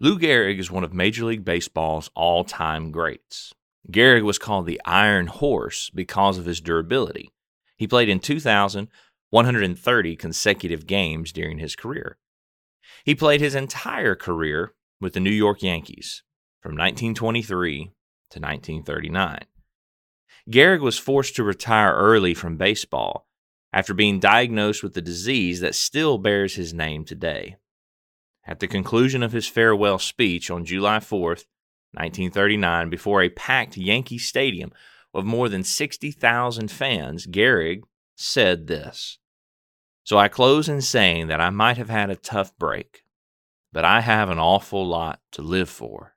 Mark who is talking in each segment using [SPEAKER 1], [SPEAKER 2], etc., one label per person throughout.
[SPEAKER 1] Lou Gehrig is one of Major League Baseball's all time greats. Gehrig was called the Iron Horse because of his durability. He played in 2,130 consecutive games during his career. He played his entire career with the New York Yankees from 1923 to 1939. Gehrig was forced to retire early from baseball after being diagnosed with the disease that still bears his name today. At the conclusion of his farewell speech on July 4, 1939, before a packed Yankee Stadium of more than 60,000 fans, Gehrig said this So I close in saying that I might have had a tough break, but I have an awful lot to live for.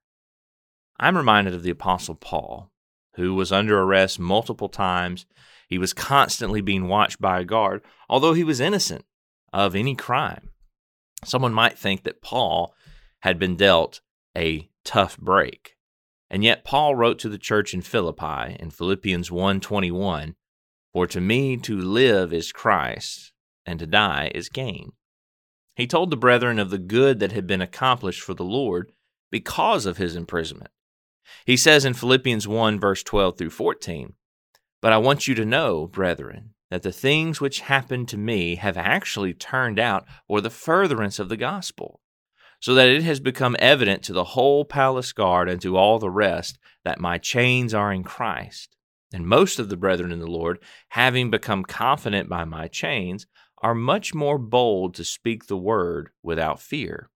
[SPEAKER 1] I'm reminded of the Apostle Paul, who was under arrest multiple times. He was constantly being watched by a guard, although he was innocent of any crime. Someone might think that Paul had been dealt a tough break. And yet Paul wrote to the church in Philippi in Philippians 1:21, "For to me to live is Christ, and to die is gain." He told the brethren of the good that had been accomplished for the Lord because of his imprisonment. He says in Philippians 1 verse 12 through 14, "But I want you to know, brethren, that the things which happened to me have actually turned out for the furtherance of the gospel, so that it has become evident to the whole palace guard and to all the rest that my chains are in Christ. And most of the brethren in the Lord, having become confident by my chains, are much more bold to speak the word without fear.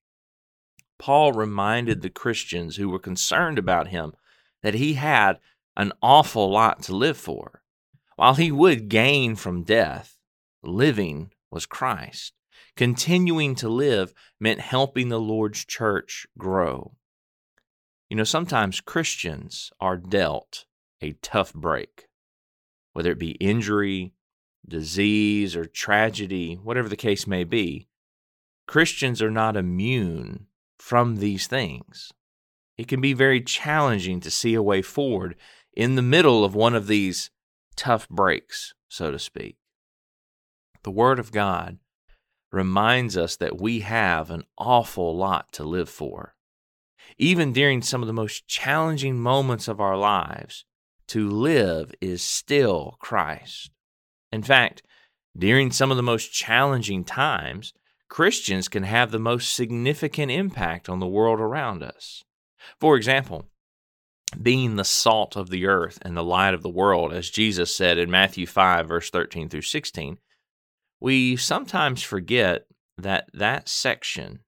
[SPEAKER 1] Paul reminded the Christians who were concerned about him that he had an awful lot to live for. While he would gain from death, living was Christ. Continuing to live meant helping the Lord's church grow. You know, sometimes Christians are dealt a tough break, whether it be injury, disease, or tragedy, whatever the case may be. Christians are not immune from these things. It can be very challenging to see a way forward in the middle of one of these tough breaks, so to speak. The Word of God reminds us that we have an awful lot to live for. Even during some of the most challenging moments of our lives, to live is still Christ. In fact, during some of the most challenging times, Christians can have the most significant impact on the world around us. For example, being the salt of the earth and the light of the world, as Jesus said in Matthew 5, verse 13 through 16, we sometimes forget that that section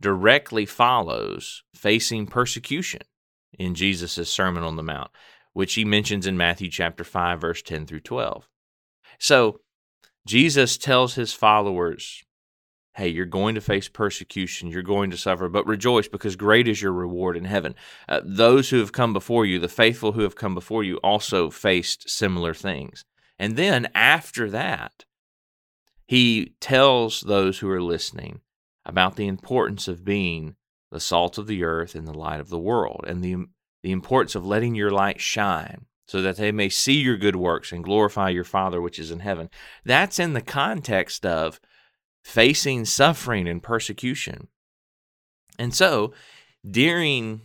[SPEAKER 1] directly follows facing persecution in Jesus' Sermon on the Mount, which he mentions in Matthew chapter 5, verse 10 through 12. So Jesus tells his followers hey, you're going to face persecution, you're going to suffer, but rejoice because great is your reward in heaven. Uh, those who have come before you, the faithful who have come before you, also faced similar things. And then after that, he tells those who are listening about the importance of being the salt of the earth and the light of the world, and the, the importance of letting your light shine so that they may see your good works and glorify your Father which is in heaven. That's in the context of facing suffering and persecution. And so, during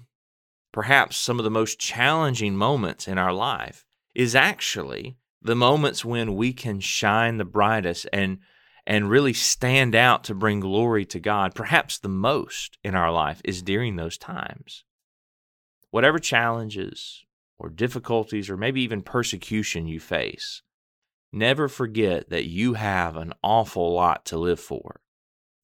[SPEAKER 1] perhaps some of the most challenging moments in our life, is actually the moments when we can shine the brightest and and really stand out to bring glory to God. Perhaps the most in our life is during those times. Whatever challenges or difficulties or maybe even persecution you face, Never forget that you have an awful lot to live for.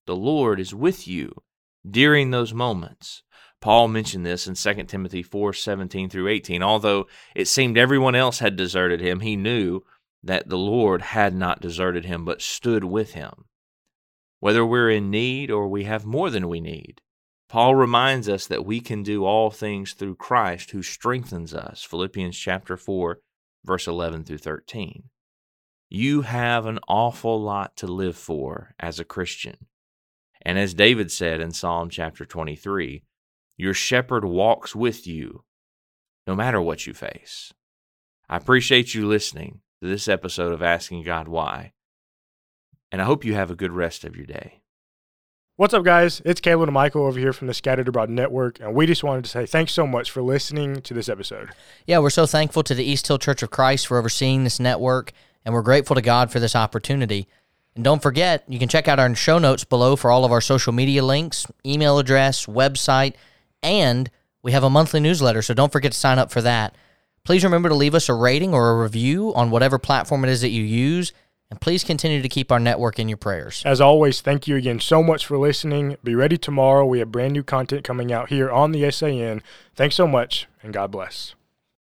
[SPEAKER 1] The Lord is with you during those moments. Paul mentioned this in 2 Timothy 4 17 through 18. Although it seemed everyone else had deserted him, he knew that the Lord had not deserted him, but stood with him. Whether we're in need or we have more than we need, Paul reminds us that we can do all things through Christ who strengthens us. Philippians chapter 4, verse 11 through 13. You have an awful lot to live for as a Christian. And as David said in Psalm chapter 23, your shepherd walks with you no matter what you face. I appreciate you listening to this episode of Asking God Why, and I hope you have a good rest of your day.
[SPEAKER 2] What's up, guys? It's Caleb and Michael over here from the Scattered Abroad Network, and we just wanted to say thanks so much for listening to this episode.
[SPEAKER 3] Yeah, we're so thankful to the East Hill Church of Christ for overseeing this network, and we're grateful to God for this opportunity. And don't forget, you can check out our show notes below for all of our social media links, email address, website, and we have a monthly newsletter, so don't forget to sign up for that. Please remember to leave us a rating or a review on whatever platform it is that you use. And please continue to keep our network in your prayers.
[SPEAKER 2] As always, thank you again so much for listening. Be ready tomorrow. We have brand new content coming out here on the SAN. Thanks so much, and God bless.